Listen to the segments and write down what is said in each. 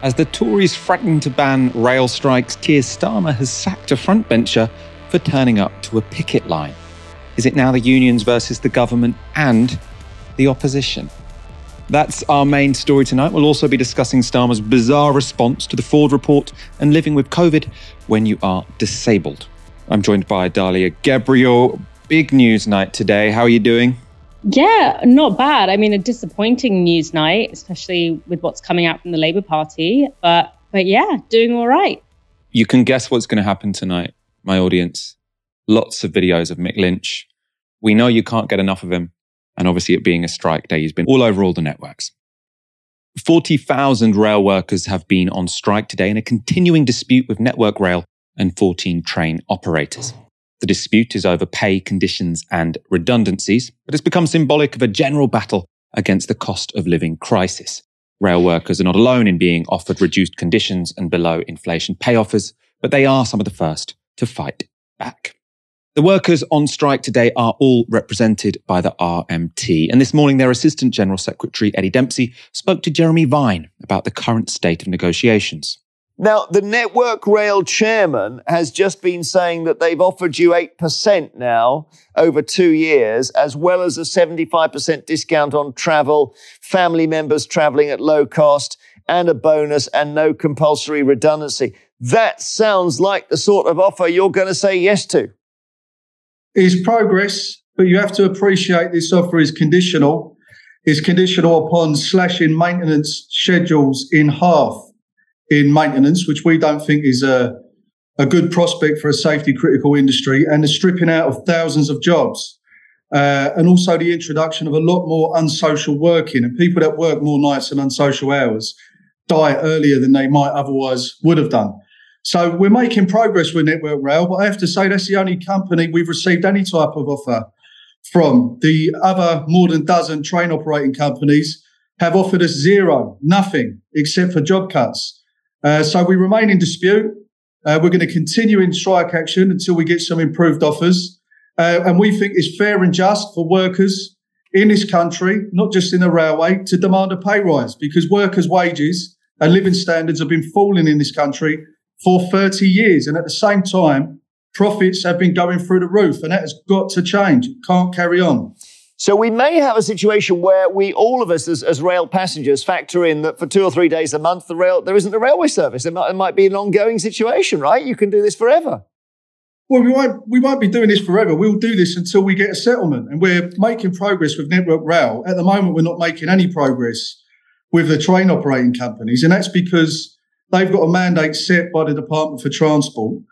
As the Tories threaten to ban rail strikes, Keir Starmer has sacked a frontbencher for turning up to a picket line. Is it now the unions versus the government and the opposition? That's our main story tonight. We'll also be discussing Starmer's bizarre response to the Ford report and living with COVID when you are disabled. I'm joined by Dalia Gebrial. Big news night today. How are you doing? Yeah, not bad. I mean, a disappointing news night, especially with what's coming out from the Labour Party. But but yeah, doing all right. You can guess what's going to happen tonight, my audience. Lots of videos of Mick Lynch. We know you can't get enough of him. And obviously, it being a strike day, he's been all over all the networks. 40,000 rail workers have been on strike today in a continuing dispute with Network Rail and 14 train operators. The dispute is over pay, conditions, and redundancies, but it's become symbolic of a general battle against the cost of living crisis. Rail workers are not alone in being offered reduced conditions and below inflation pay offers, but they are some of the first to fight back. The workers on strike today are all represented by the RMT. And this morning, their Assistant General Secretary, Eddie Dempsey, spoke to Jeremy Vine about the current state of negotiations. Now, the Network Rail chairman has just been saying that they've offered you 8% now over two years, as well as a 75% discount on travel, family members traveling at low cost, and a bonus and no compulsory redundancy. That sounds like the sort of offer you're going to say yes to. Is progress, but you have to appreciate this offer is conditional. Is conditional upon slashing maintenance schedules in half in maintenance, which we don't think is a, a good prospect for a safety critical industry, and the stripping out of thousands of jobs. Uh, and also the introduction of a lot more unsocial working and people that work more nights and unsocial hours die earlier than they might otherwise would have done. So we're making progress with Network Rail, but I have to say that's the only company we've received any type of offer from. The other more than dozen train operating companies have offered us zero, nothing except for job cuts. Uh, so we remain in dispute. Uh, we're going to continue in strike action until we get some improved offers. Uh, and we think it's fair and just for workers in this country, not just in the railway, to demand a pay rise because workers' wages and living standards have been falling in this country for 30 years. And at the same time, profits have been going through the roof and that has got to change. It can't carry on. So we may have a situation where we, all of us as, as, rail passengers, factor in that for two or three days a month, the rail there isn't a railway service. It might, it might be an ongoing situation, right? You can do this forever. Well, we won't, we won't be doing this forever. We'll do this until we get a settlement. And we're making progress with Network Rail. At the moment, we're not making any progress with the train operating companies. And that's because they've got a mandate set by the Department for Transport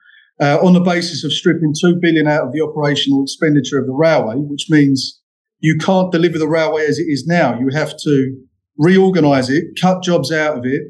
uh, on the basis of stripping 2 billion out of the operational expenditure of the railway, which means you can't deliver the railway as it is now. You have to reorganize it, cut jobs out of it.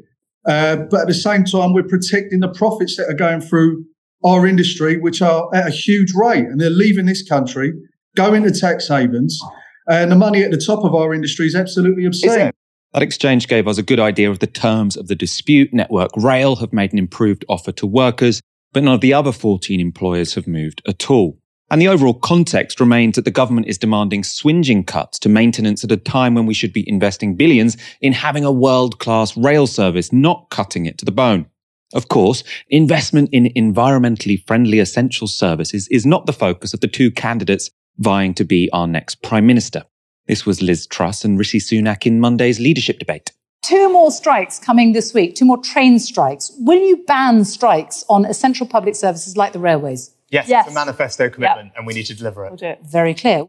Uh, but at the same time, we're protecting the profits that are going through our industry, which are at a huge rate, and they're leaving this country, going to tax havens, and the money at the top of our industry is absolutely obscene. That exchange gave us a good idea of the terms of the dispute. Network Rail have made an improved offer to workers, but none of the other 14 employers have moved at all. And the overall context remains that the government is demanding swinging cuts to maintenance at a time when we should be investing billions in having a world class rail service, not cutting it to the bone. Of course, investment in environmentally friendly essential services is not the focus of the two candidates vying to be our next Prime Minister. This was Liz Truss and Rishi Sunak in Monday's leadership debate. Two more strikes coming this week, two more train strikes. Will you ban strikes on essential public services like the railways? Yes, yes. it's a manifesto commitment yep. and we need to deliver it. We'll do it. Very clear.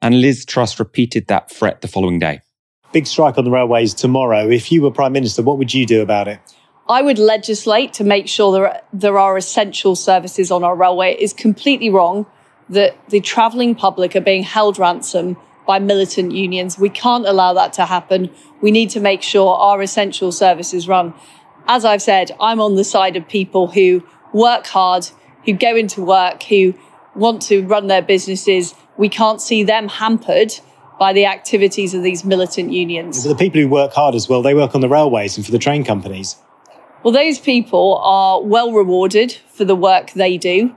And Liz Truss repeated that threat the following day. Big strike on the railways tomorrow. If you were Prime Minister, what would you do about it? I would legislate to make sure there, there are essential services on our railway. It is completely wrong that the travelling public are being held ransom by militant unions. We can't allow that to happen. We need to make sure our essential services run. As I've said, I'm on the side of people who work hard, who go into work, who want to run their businesses, we can't see them hampered by the activities of these militant unions. But the people who work hard as well, they work on the railways and for the train companies. Well, those people are well rewarded for the work they do.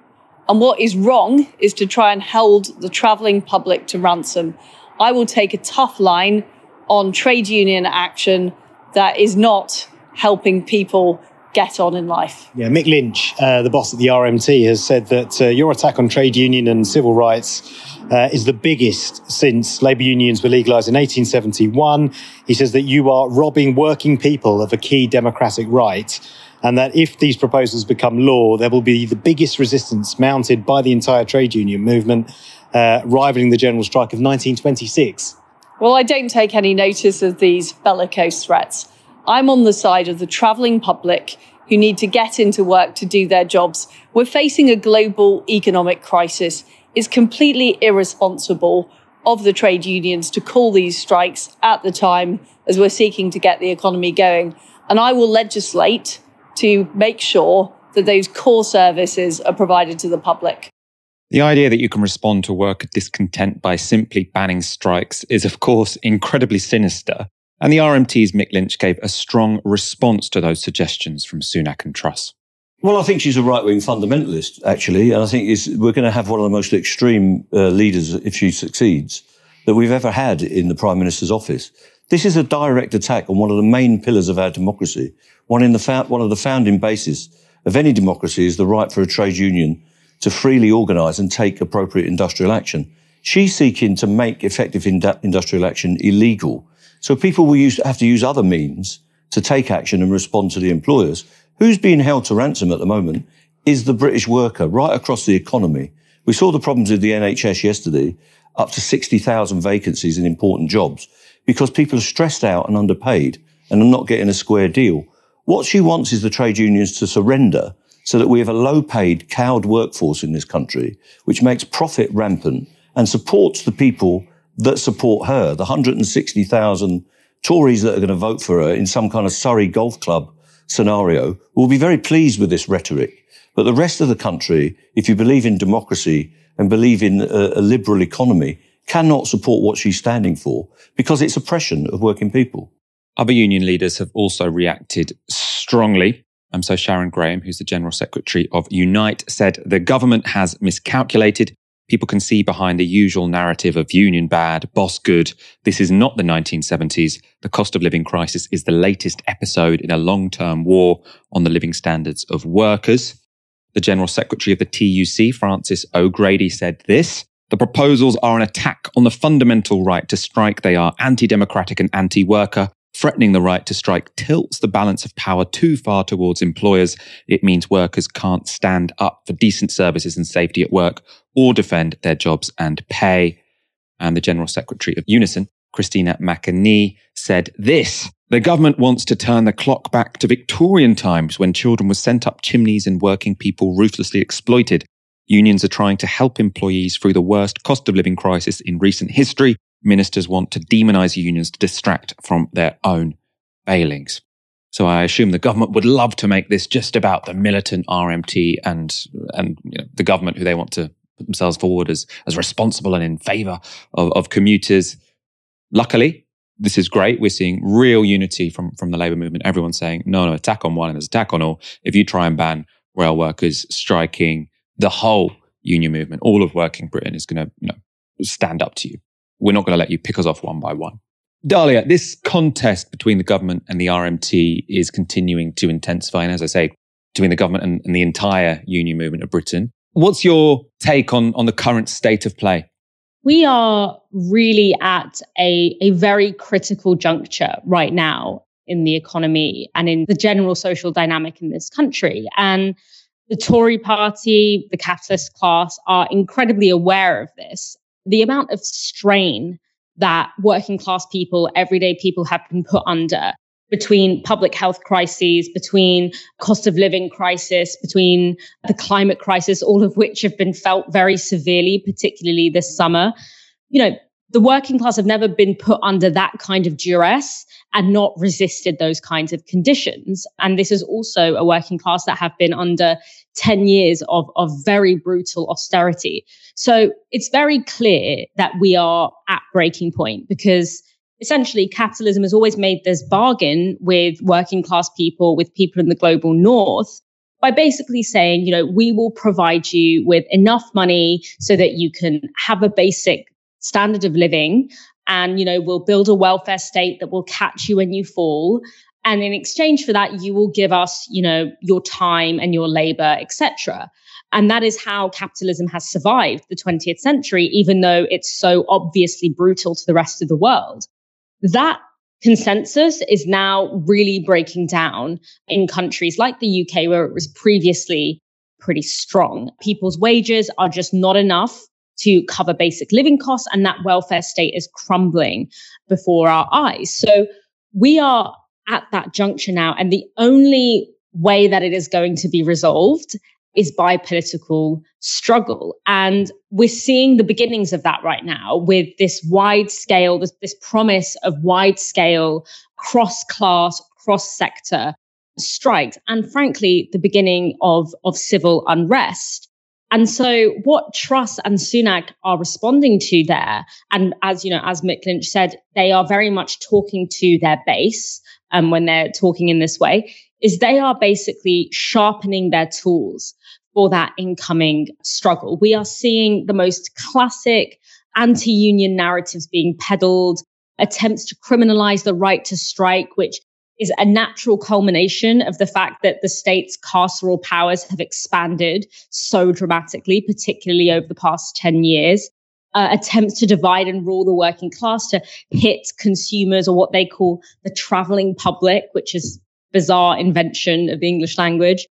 And what is wrong is to try and hold the travelling public to ransom. I will take a tough line on trade union action that is not helping people get on in life. Yeah, Mick Lynch, uh, the boss at the RMT, has said that uh, your attack on trade union and civil rights uh, is the biggest since labour unions were legalised in 1871. He says that you are robbing working people of a key democratic right. And that if these proposals become law, there will be the biggest resistance mounted by the entire trade union movement, uh, rivaling the general strike of 1926. Well, I don't take any notice of these bellicose threats. I'm on the side of the travelling public who need to get into work to do their jobs. We're facing a global economic crisis. It's completely irresponsible of the trade unions to call these strikes at the time as we're seeking to get the economy going. And I will legislate to make sure that those core services are provided to the public. The idea that you can respond to worker discontent by simply banning strikes is, of course, incredibly sinister. And the RMT's Mick Lynch gave a strong response to those suggestions from Sunak and Truss. Well, I think she's a right wing fundamentalist, actually. And I think we're going to have one of the most extreme uh, leaders, if she succeeds, that we've ever had in the Prime Minister's office. This is a direct attack on one of the main pillars of our democracy. One, in the one of the founding bases of any democracy is the right for a trade union to freely organise and take appropriate industrial action. She's seeking to make effective industrial action illegal. So people will use, have to use other means to take action and respond to the employers. Who's being held to ransom at the moment is the British worker right across the economy. We saw the problems with the NHS yesterday, up to 60,000 vacancies in important jobs because people are stressed out and underpaid and are not getting a square deal. What she wants is the trade unions to surrender so that we have a low paid, cowed workforce in this country, which makes profit rampant and supports the people that support her, the 160,000 Tories that are going to vote for her in some kind of Surrey golf club scenario will be very pleased with this rhetoric. But the rest of the country, if you believe in democracy and believe in a, a liberal economy, cannot support what she's standing for because it's oppression of working people. Other union leaders have also reacted strongly um, so Sharon Graham, who's the General Secretary of Unite, said the government has miscalculated. People can see behind the usual narrative of union bad, boss good. This is not the 1970s. The cost of living crisis is the latest episode in a long term war on the living standards of workers. The General Secretary of the TUC, Frances O'Grady, said this. The proposals are an attack on the fundamental right to strike. They are anti democratic and anti worker. Threatening the right to strike tilts the balance of power too far towards employers. It means workers can't stand up for decent services and safety at work or defend their jobs and pay. And the General Secretary of Unison, Christina McAnea, said this. The government wants to turn the clock back to Victorian times when children were sent up chimneys and working people ruthlessly exploited. Unions are trying to help employees through the worst cost of living crisis in recent history ministers want to demonize unions to distract from their own failings. So I assume the government would love to make this just about the militant RMT and and you know, the government who they want to put themselves forward as as responsible and in favour of, of commuters. Luckily, this is great. We're seeing real unity from from the labour movement. Everyone's saying no, no, attack on one and there's attack on all. If you try and ban rail workers striking, the whole union movement, all of working Britain is going to you know stand up to you we're not going to let you pick us off one by one. Dalia, this contest between the government and the RMT is continuing to intensify. And as I say, between the government and, and the entire union movement of Britain. What's your take on, on the current state of play? We are really at a, a very critical juncture right now in the economy and in the general social dynamic in this country. And the Tory party, the capitalist class are incredibly aware of this the amount of strain that working class people, everyday people have been put under between public health crises, between cost of living crisis, between the climate crisis, all of which have been felt very severely, particularly this summer. You know, the working class have never been put under that kind of duress and not resisted those kinds of conditions. And this is also a working class that have been under 10 years of, of very brutal austerity. So it's very clear that we are at breaking point because essentially capitalism has always made this bargain with working class people, with people in the global north by basically saying, you know, we will provide you with enough money so that you can have a basic standard of living and, you know, we'll build a welfare state that will catch you when you fall And in exchange for that, you will give us, you know, your time and your labor, etc. And that is how capitalism has survived the 20th century, even though it's so obviously brutal to the rest of the world. That consensus is now really breaking down in countries like the UK, where it was previously pretty strong. People's wages are just not enough to cover basic living costs, and that welfare state is crumbling before our eyes. So we are at that juncture now, and the only way that it is going to be resolved is by political struggle. And we're seeing the beginnings of that right now with this wide scale, this, this promise of wide scale, cross class, cross sector strikes, and frankly, the beginning of, of civil unrest. And so what Truss and Sunak are responding to there, and as you know, as Mick Lynch said, they are very much talking to their base um, when they're talking in this way, is they are basically sharpening their tools for that incoming struggle. We are seeing the most classic anti-union narratives being peddled, attempts to criminalize the right to strike, which is a natural culmination of the fact that the state's carceral powers have expanded so dramatically, particularly over the past 10 years. Uh, attempts to divide and rule the working class to hit consumers or what they call the traveling public, which is bizarre invention of the English language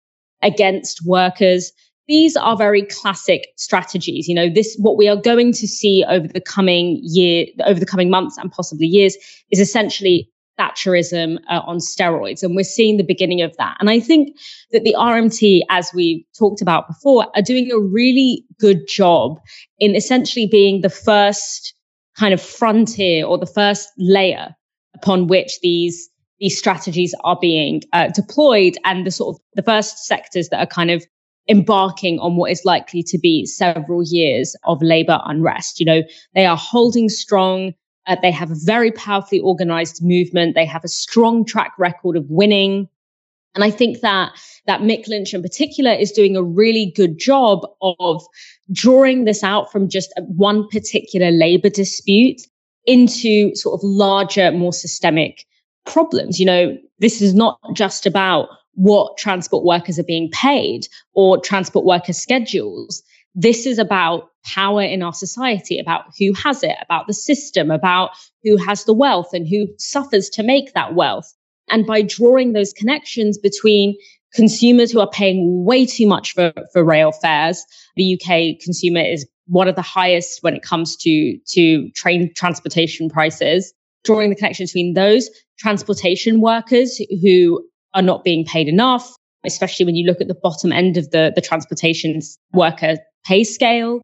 against workers. These are very classic strategies. You know, this, what we are going to see over the coming year, over the coming months and possibly years is essentially Thatcherism uh, on steroids. And we're seeing the beginning of that. And I think that the RMT, as we talked about before, are doing a really good job in essentially being the first kind of frontier or the first layer upon which these these strategies are being uh, deployed and the sort of the first sectors that are kind of embarking on what is likely to be several years of labor unrest. You know, they are holding strong. Uh, they have a very powerfully organized movement. They have a strong track record of winning. And I think that that Mick Lynch in particular is doing a really good job of drawing this out from just one particular labor dispute into sort of larger, more systemic problems. You know, this is not just about what transport workers are being paid or transport worker schedules. This is about power in our society, about who has it, about the system, about who has the wealth and who suffers to make that wealth. And by drawing those connections between consumers who are paying way too much for, for rail fares, the UK consumer is one of the highest when it comes to, to train transportation prices, drawing the connection between those transportation workers who are not being paid enough, especially when you look at the bottom end of the, the transportation worker pay scale.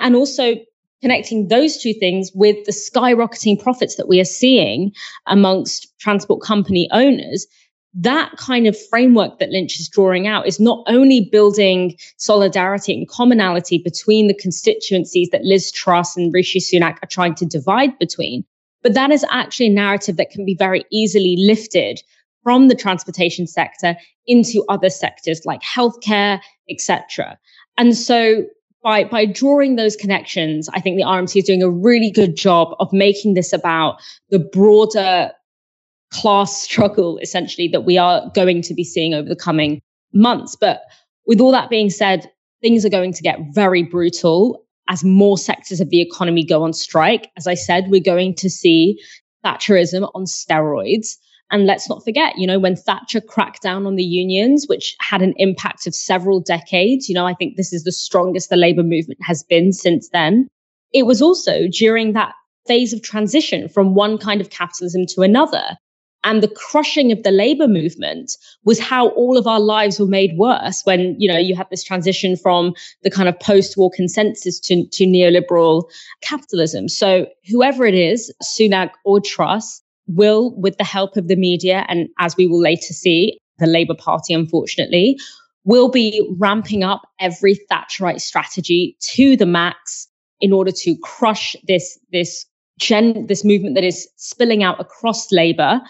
And also connecting those two things with the skyrocketing profits that we are seeing amongst transport company owners. That kind of framework that Lynch is drawing out is not only building solidarity and commonality between the constituencies that Liz Truss and Rishi Sunak are trying to divide between, but that is actually a narrative that can be very easily lifted from the transportation sector into other sectors like healthcare, etc. And so by, by drawing those connections, I think the RMT is doing a really good job of making this about the broader class struggle, essentially, that we are going to be seeing over the coming months. But with all that being said, things are going to get very brutal as more sectors of the economy go on strike. As I said, we're going to see Thatcherism on steroids. And let's not forget, you know, when Thatcher cracked down on the unions, which had an impact of several decades, you know, I think this is the strongest the labor movement has been since then. It was also during that phase of transition from one kind of capitalism to another and the crushing of the labor movement was how all of our lives were made worse when you know you had this transition from the kind of post-war consensus to, to neoliberal capitalism. So whoever it is sunak or truss will with the help of the media and as we will later see the labour party unfortunately will be ramping up every thatcherite strategy to the max in order to crush this this gen this movement that is spilling out across labor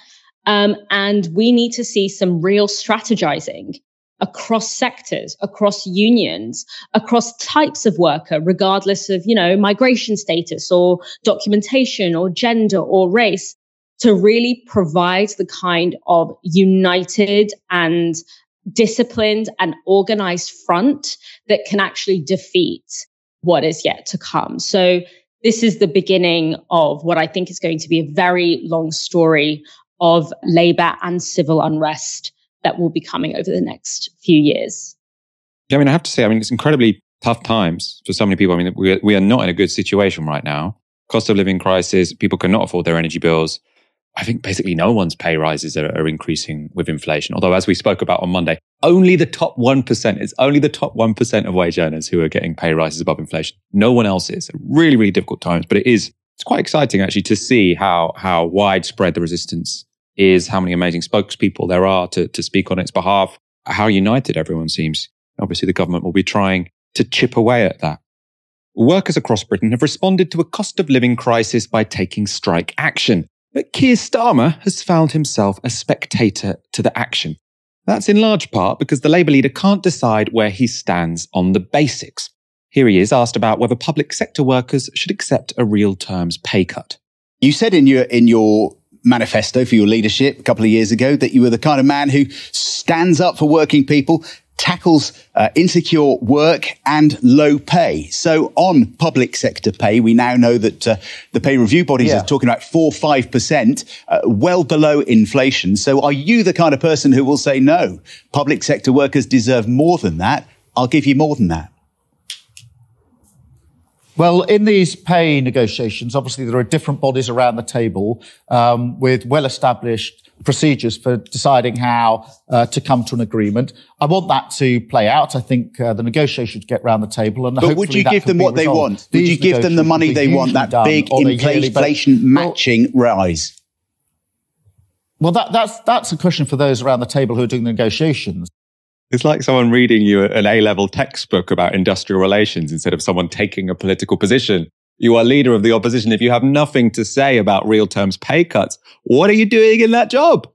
um, and we need to see some real strategizing across sectors, across unions, across types of worker, regardless of, you know, migration status or documentation or gender or race to really provide the kind of united and disciplined and organized front that can actually defeat what is yet to come. So this is the beginning of what I think is going to be a very long story of labor and civil unrest that will be coming over the next few years. I mean, I have to say, I mean, it's incredibly tough times for so many people. I mean, we are, we are not in a good situation right now. Cost of living crisis, people cannot afford their energy bills. I think basically no one's pay rises are, are, increasing with inflation. Although, as we spoke about on Monday, only the top 1%, it's only the top 1% of wage earners who are getting pay rises above inflation. No one else is. Really, really difficult times. But it is, it's quite exciting actually to see how, how widespread the resistance is, how many amazing spokespeople there are to, to speak on its behalf, how united everyone seems. Obviously, the government will be trying to chip away at that. Workers across Britain have responded to a cost of living crisis by taking strike action. But Keir Starmer has found himself a spectator to the action. That's in large part because the Labour leader can't decide where he stands on the basics. Here he is asked about whether public sector workers should accept a real terms pay cut. You said in your in your manifesto for your leadership a couple of years ago that you were the kind of man who stands up for working people, tackles uh, insecure work and low pay. So on public sector pay, we now know that uh, the pay review bodies yeah. are talking about four, five percent, uh, well below inflation. So are you the kind of person who will say, no, public sector workers deserve more than that? I'll give you more than that. Well, in these pay negotiations, obviously there are different bodies around the table um, with well established procedures for deciding how uh, to come to an agreement. I want that to play out. I think uh, the negotiations get round the table, and but would you give them what they want? These would you give them the money they want? That big inflation matching well, rise. Well, that, that's that's a question for those around the table who are doing the negotiations. It's like someone reading you an A level textbook about industrial relations instead of someone taking a political position. You are leader of the opposition. If you have nothing to say about real terms pay cuts, what are you doing in that job?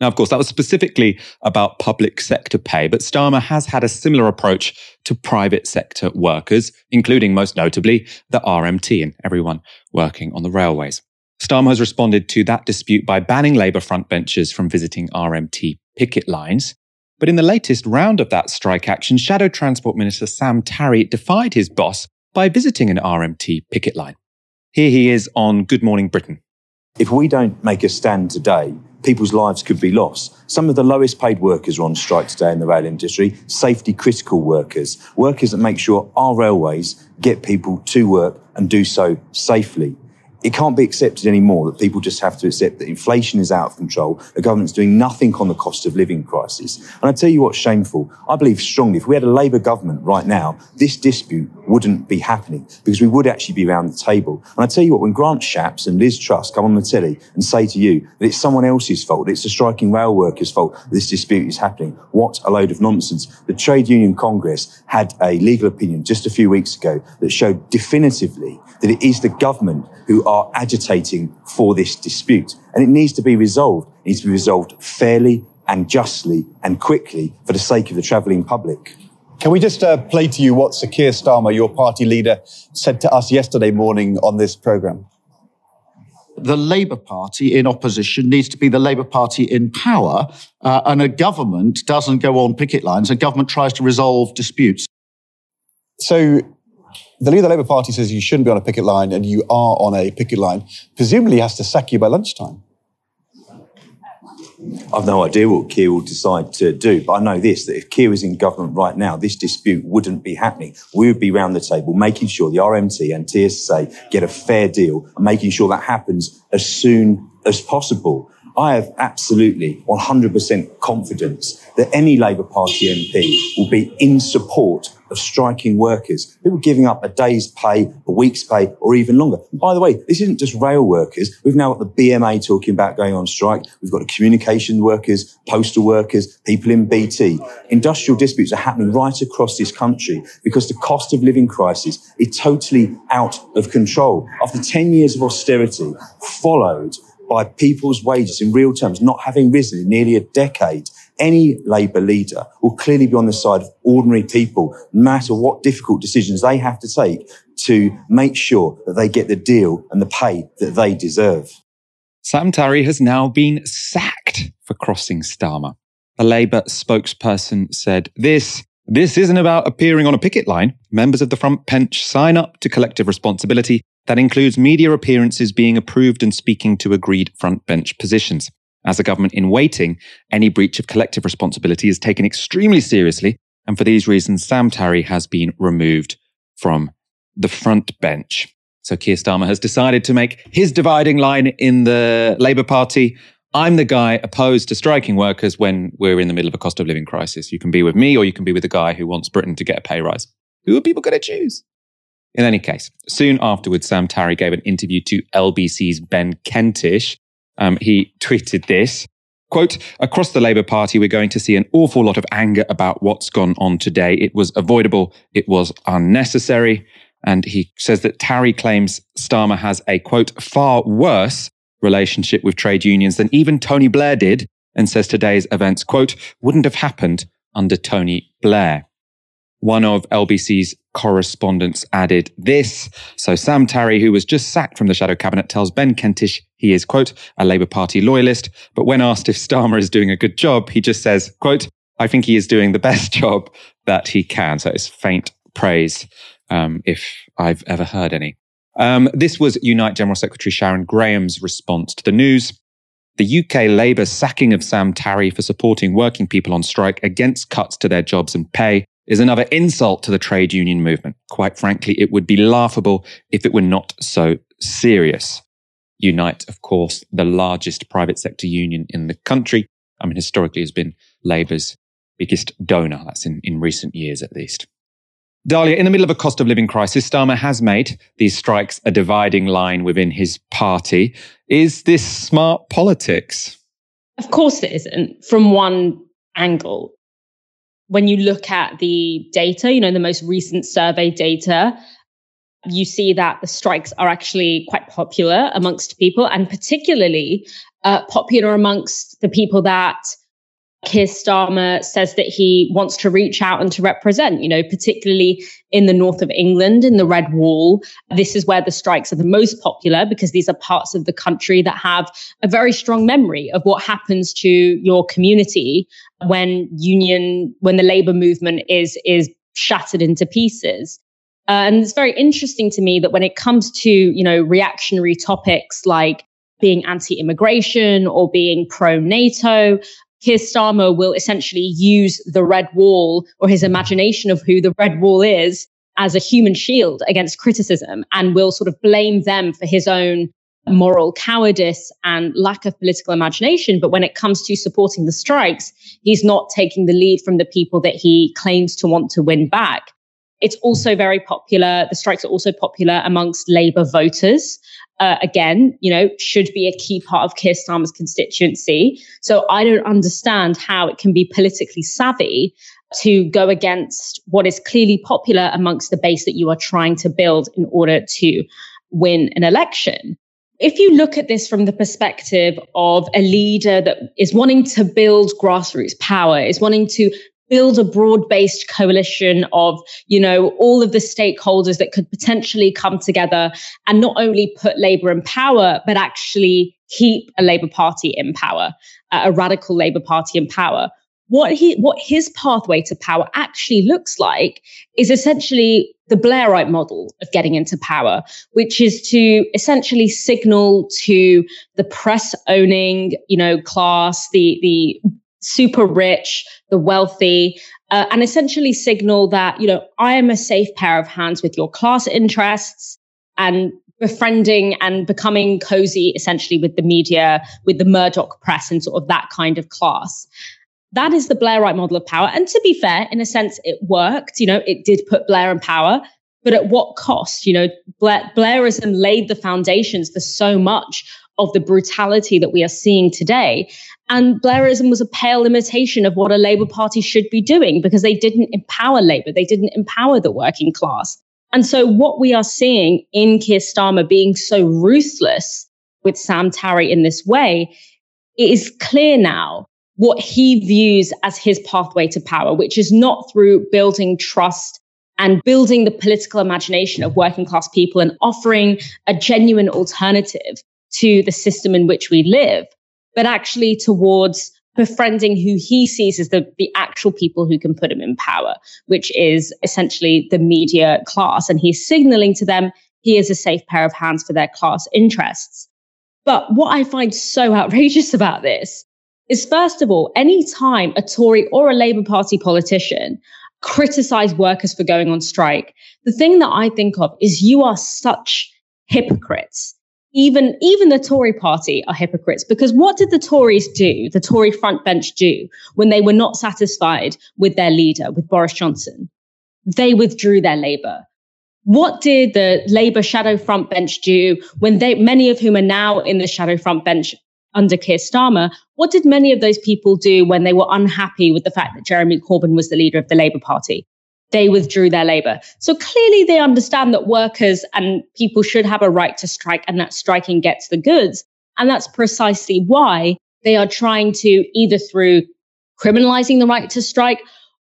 Now, of course, that was specifically about public sector pay, but Starmer has had a similar approach to private sector workers, including most notably the RMT and everyone working on the railways. Starmer has responded to that dispute by banning Labour frontbenchers from visiting RMT picket lines. But in the latest round of that strike action, Shadow Transport Minister Sam Tarry defied his boss by visiting an RMT picket line. Here he is on Good Morning Britain. If we don't make a stand today, people's lives could be lost. Some of the lowest paid workers are on strike today in the rail industry, safety critical workers, workers that make sure our railways get people to work and do so safely it can't be accepted anymore that people just have to accept that inflation is out of control. The government's doing nothing on the cost of living crisis. And I tell you what's shameful. I believe strongly if we had a Labour government right now, this dispute wouldn't be happening because we would actually be around the table. And I tell you what, when Grant Shapps and Liz Truss come on the telly and say to you that it's someone else's fault, it's the striking rail workers' fault this dispute is happening, what a load of nonsense. The Trade Union Congress had a legal opinion just a few weeks ago that showed definitively that it is the government who are agitating for this dispute. And it needs to be resolved. It needs to be resolved fairly and justly and quickly for the sake of the travelling public. Can we just uh, play to you what Sir Keir Starmer, your party leader, said to us yesterday morning on this programme? The Labour Party in opposition needs to be the Labour Party in power, uh, and a government doesn't go on picket lines. A government tries to resolve disputes. So the leader of the Labour Party says you shouldn't be on a picket line and you are on a picket line, presumably has to sack you by lunchtime. I've no idea what Keir will decide to do, but I know this, that if Keir is in government right now, this dispute wouldn't be happening. We would be round the table making sure the RMT and TSSA get a fair deal making sure that happens as soon as possible. I have absolutely 100% confidence that any Labour Party MP will be in support of striking workers, people giving up a day's pay, a week's pay, or even longer. And by the way, this isn't just rail workers. We've now got the BMA talking about going on strike. We've got the communication workers, postal workers, people in BT. Industrial disputes are happening right across this country because the cost of living crisis is totally out of control. After 10 years of austerity, followed by people's wages in real terms not having risen in nearly a decade, any Labour leader will clearly be on the side of ordinary people, no matter what difficult decisions they have to take to make sure that they get the deal and the pay that they deserve. Sam Tarry has now been sacked for crossing Starmer. A Labour spokesperson said this this isn't about appearing on a picket line. Members of the front bench sign up to collective responsibility that includes media appearances being approved and speaking to agreed front bench positions. As a government in waiting, any breach of collective responsibility is taken extremely seriously, and for these reasons, Sam Tarry has been removed from the front bench. So Keir Starmer has decided to make his dividing line in the Labour Party I'm the guy opposed to striking workers when we're in the middle of a cost of living crisis. You can be with me or you can be with the guy who wants Britain to get a pay rise. Who are people going to choose? In any case, soon afterwards, Sam Tarry gave an interview to LBC's Ben Kentish. Um, he tweeted this quote, across the Labour Party, we're going to see an awful lot of anger about what's gone on today. It was avoidable. It was unnecessary. And he says that Tarry claims Starmer has a quote, far worse relationship with trade unions than even Tony Blair did, and says today's events, quote, wouldn't have happened under Tony Blair. One of LBC's correspondents added this. So Sam Tarry, who was just sacked from the shadow cabinet, tells Ben Kentish he is, quote, a Labour Party loyalist. But when asked if Starmer is doing a good job, he just says, quote, I think he is doing the best job that he can. So it's faint praise, um, if I've ever heard any. Um, this was Unite General Secretary Sharon Graham's response to the news. The UK Labour sacking of Sam Tarry for supporting working people on strike against cuts to their jobs and pay is another insult to the trade union movement. Quite frankly, it would be laughable if it were not so serious. Unite, of course, the largest private sector union in the country. I mean, historically has been Labour's biggest donor. That's in, in recent years, at least. Dalia, in the middle of a cost of living crisis, Starmer has made these strikes a dividing line within his party. Is this smart politics? Of course it isn't, from one angle. When you look at the data, you know, the most recent survey data, you see that the strikes are actually quite popular amongst people and particularly uh, popular amongst the people that Keir Starmer says that he wants to reach out and to represent, you know, particularly in the north of England, in the Red Wall. This is where the strikes are the most popular because these are parts of the country that have a very strong memory of what happens to your community when union, when the labor movement is, is shattered into pieces. Uh, and it's very interesting to me that when it comes to, you know, reactionary topics like being anti-immigration or being pro-NATO, Keir Starmer will essentially use the red wall or his imagination of who the red wall is as a human shield against criticism and will sort of blame them for his own moral cowardice and lack of political imagination. But when it comes to supporting the strikes, he's not taking the lead from the people that he claims to want to win back. It's also very popular. The strikes are also popular amongst Labour voters uh, again, you know, should be a key part of Keir Starmer's constituency. So I don't understand how it can be politically savvy to go against what is clearly popular amongst the base that you are trying to build in order to win an election. If you look at this from the perspective of a leader that is wanting to build grassroots power, is wanting to build a broad-based coalition of you know all of the stakeholders that could potentially come together and not only put labor in power but actually keep a labor party in power a radical labor party in power. What he what his pathway to power actually looks like is essentially the Blairite model of getting into power, which is to essentially signal to the press owning, you know, class, the the super rich, the wealthy, uh, and essentially signal that, you know, I am a safe pair of hands with your class interests and befriending and becoming cozy essentially with the media, with the Murdoch press and sort of that kind of class. That is the Blairite model of power. And to be fair, in a sense, it worked. You know, it did put Blair in power, but at what cost? You know, Blair, Blairism laid the foundations for so much of the brutality that we are seeing today. And Blairism was a pale imitation of what a Labour Party should be doing because they didn't empower Labour, they didn't empower the working class. And so, what we are seeing in Keir Starmer being so ruthless with Sam Tarry in this way, it is clear now what he views as his pathway to power, which is not through building trust and building the political imagination of working class people and offering a genuine alternative to the system in which we live, but actually towards befriending who he sees as the, the actual people who can put him in power, which is essentially the media class. And he's signaling to them he is a safe pair of hands for their class interests. But what I find so outrageous about this is, first of all, any time a Tory or a Labour Party politician criticize workers for going on strike, the thing that I think of is you are such hypocrites even even the Tory party are hypocrites because what did the Tories do, the Tory front bench do when they were not satisfied with their leader, with Boris Johnson? They withdrew their Labour. What did the Labour shadow front bench do when they, many of whom are now in the shadow front bench under Keir Starmer, what did many of those people do when they were unhappy with the fact that Jeremy Corbyn was the leader of the Labour Party? they withdrew their labor. So clearly they understand that workers and people should have a right to strike and that striking gets the goods. And that's precisely why they are trying to either through criminalizing the right to strike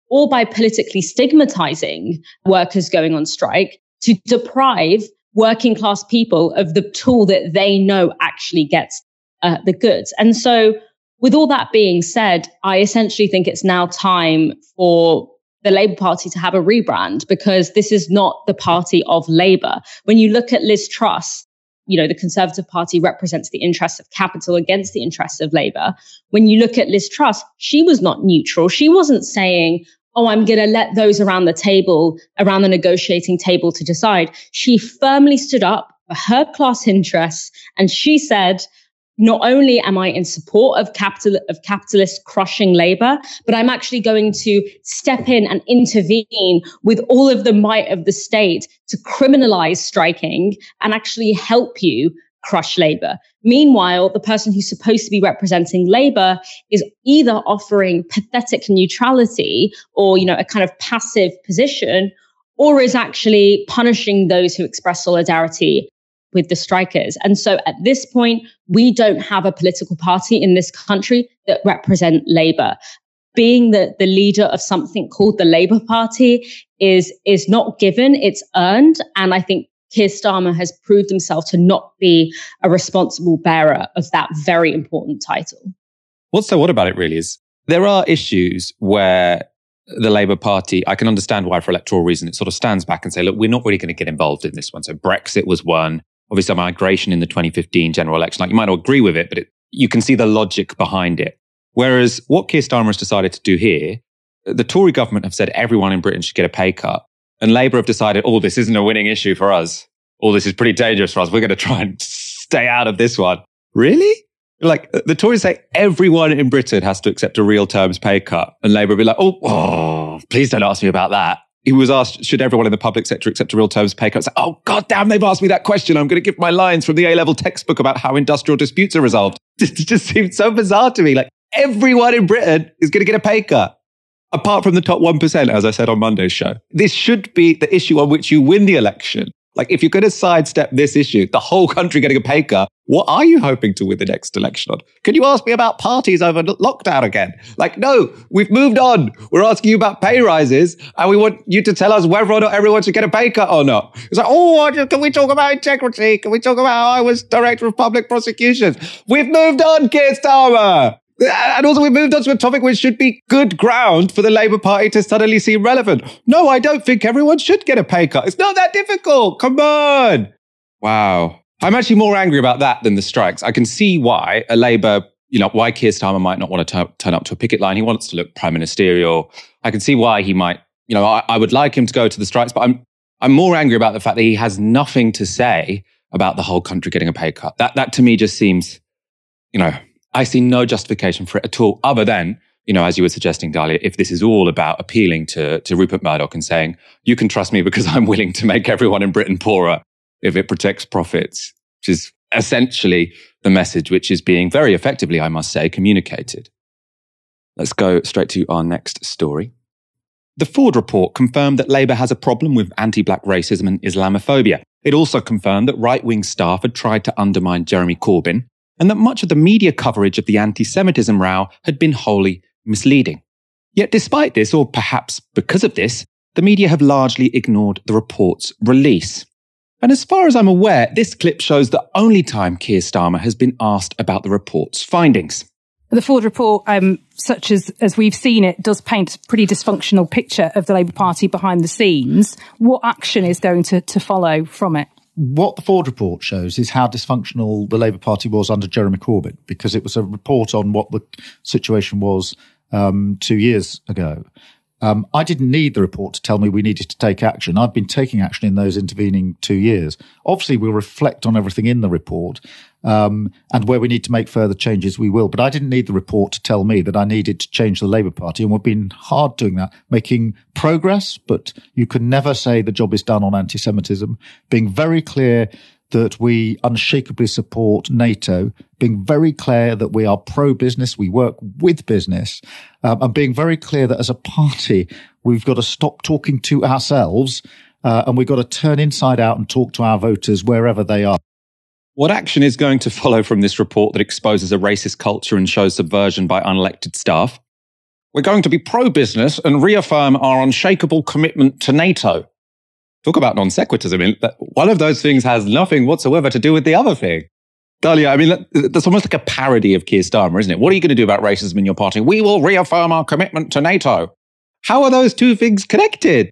or by politically stigmatizing workers going on strike to deprive working class people of the tool that they know actually gets uh, the goods. And so with all that being said, I essentially think it's now time for the Labour Party to have a rebrand because this is not the party of Labour. When you look at Liz Truss, you know, the Conservative Party represents the interests of capital against the interests of Labour. When you look at Liz Truss, she was not neutral. She wasn't saying, oh, I'm going to let those around the table, around the negotiating table to decide. She firmly stood up for her class interests and she said, not only am I in support of capital of capitalist crushing labor, but I'm actually going to step in and intervene with all of the might of the state to criminalize striking and actually help you crush labor. Meanwhile, the person who's supposed to be representing labor is either offering pathetic neutrality or, you know, a kind of passive position or is actually punishing those who express solidarity with the strikers. And so at this point, we don't have a political party in this country that represent labor. Being the, the leader of something called the Labour Party is, is not given, it's earned. And I think Keir Starmer has proved himself to not be a responsible bearer of that very important title. What's so what about it really is there are issues where the Labour Party, I can understand why for electoral reasons, it sort of stands back and say, look, we're not really going to get involved in this one. So Brexit was one obviously a migration in the 2015 general election. Like you might not agree with it, but it, you can see the logic behind it. Whereas what Keir Starmer has decided to do here, the Tory government have said everyone in Britain should get a pay cut. And Labour have decided, oh, this isn't a winning issue for us. Oh, this is pretty dangerous for us. We're going to try and stay out of this one. Really? Like the Tories say everyone in Britain has to accept a real terms pay cut. And Labour will be like, oh, oh, please don't ask me about that he was asked, should everyone in the public sector accept a real terms pay cut? Like, oh, God damn, they've asked me that question. I'm going to give my lines from the A level textbook about how industrial disputes are resolved. It just seemed so bizarre to me. Like everyone in Britain is going to get a pay cut, apart from the top 1%, as I said on Monday's show. This should be the issue on which you win the election. Like, if you're going to sidestep this issue, the whole country getting a pay cut, what are you hoping to win the next election on? Can you ask me about parties over lockdown again? Like, no, we've moved on. We're asking you about pay rises, and we want you to tell us whether or not everyone should get a pay cut or not. It's like, oh, can we talk about integrity? Can we talk about how I was director of public prosecutions? We've moved on, Keir Starmer. And also, we moved on to a topic which should be good ground for the Labour Party to suddenly seem relevant. No, I don't think everyone should get a pay cut. It's not that difficult. Come on. Wow. I'm actually more angry about that than the strikes. I can see why a Labour, you know, why Keir Starmer might not want to t- turn up to a picket line. He wants to look prime ministerial. I can see why he might, you know, I, I would like him to go to the strikes, but I'm, I'm more angry about the fact that he has nothing to say about the whole country getting a pay cut. That, that to me just seems, you know, I see no justification for it at all, other than, you know, as you were suggesting, Dalia, if this is all about appealing to, to Rupert Murdoch and saying, you can trust me because I'm willing to make everyone in Britain poorer if it protects profits, which is essentially the message which is being very effectively, I must say, communicated. Let's go straight to our next story. The Ford report confirmed that Labour has a problem with anti black racism and Islamophobia. It also confirmed that right wing staff had tried to undermine Jeremy Corbyn and that much of the media coverage of the anti Semitism row had been wholly misleading. Yet, despite this, or perhaps because of this, the media have largely ignored the report's release. And as far as I'm aware, this clip shows the only time Keir Starmer has been asked about the report's findings. The Ford report, um, such as, as we've seen it, does paint a pretty dysfunctional picture of the Labour Party behind the scenes. What action is going to, to follow from it? What the Forde report shows is how dysfunctional the Labour Party was under Jeremy Corbyn, because it was a report on what the situation was um, two years ago. Um, I didn't need the report to tell me we needed to take action. I've been taking action in those intervening two years. Obviously, we'll reflect on everything in the report, um, and where we need to make further changes, we will. But I didn't need the report to tell me that I needed to change the Labour Party, and we've been hard doing that, making progress. But you can never say the job is done on anti-Semitism. Being very clear that we unshakably support NATO, being very clear that we are pro business, we work with business, um, and being very clear that as a party, we've got to stop talking to ourselves uh, and we've got to turn inside out and talk to our voters wherever they are. What action is going to follow from this report that exposes a racist culture and shows subversion by unelected staff? We're going to be pro business and reaffirm our unshakable commitment to NATO talk about non sequiturs. I mean, one of those things has nothing whatsoever to do with the other thing. Dalia, I mean, that's almost like a parody of Keir Starmer, isn't it? What are you going to do about racism in your party? We will reaffirm our commitment to NATO. How are those two things connected?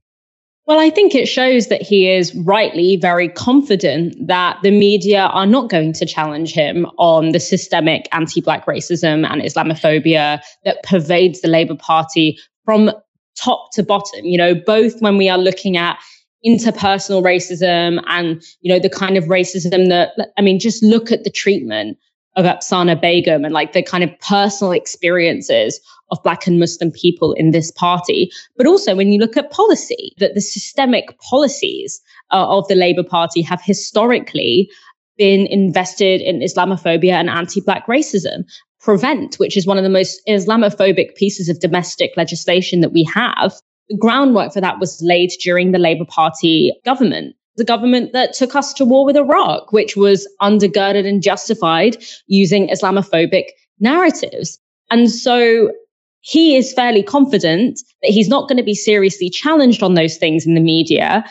Well, I think it shows that he is rightly very confident that the media are not going to challenge him on the systemic anti Black racism and Islamophobia that pervades the Labour Party from top to bottom. You know, both when we are looking at interpersonal racism and you know the kind of racism that I mean just look at the treatment of Afsana Begum and like the kind of personal experiences of black and muslim people in this party. But also when you look at policy that the systemic policies uh, of the labor party have historically been invested in islamophobia and anti-black racism. Prevent which is one of the most islamophobic pieces of domestic legislation that we have groundwork for that was laid during the Labour Party government. The government that took us to war with Iraq, which was undergirded and justified using Islamophobic narratives. And so he is fairly confident that he's not going to be seriously challenged on those things in the media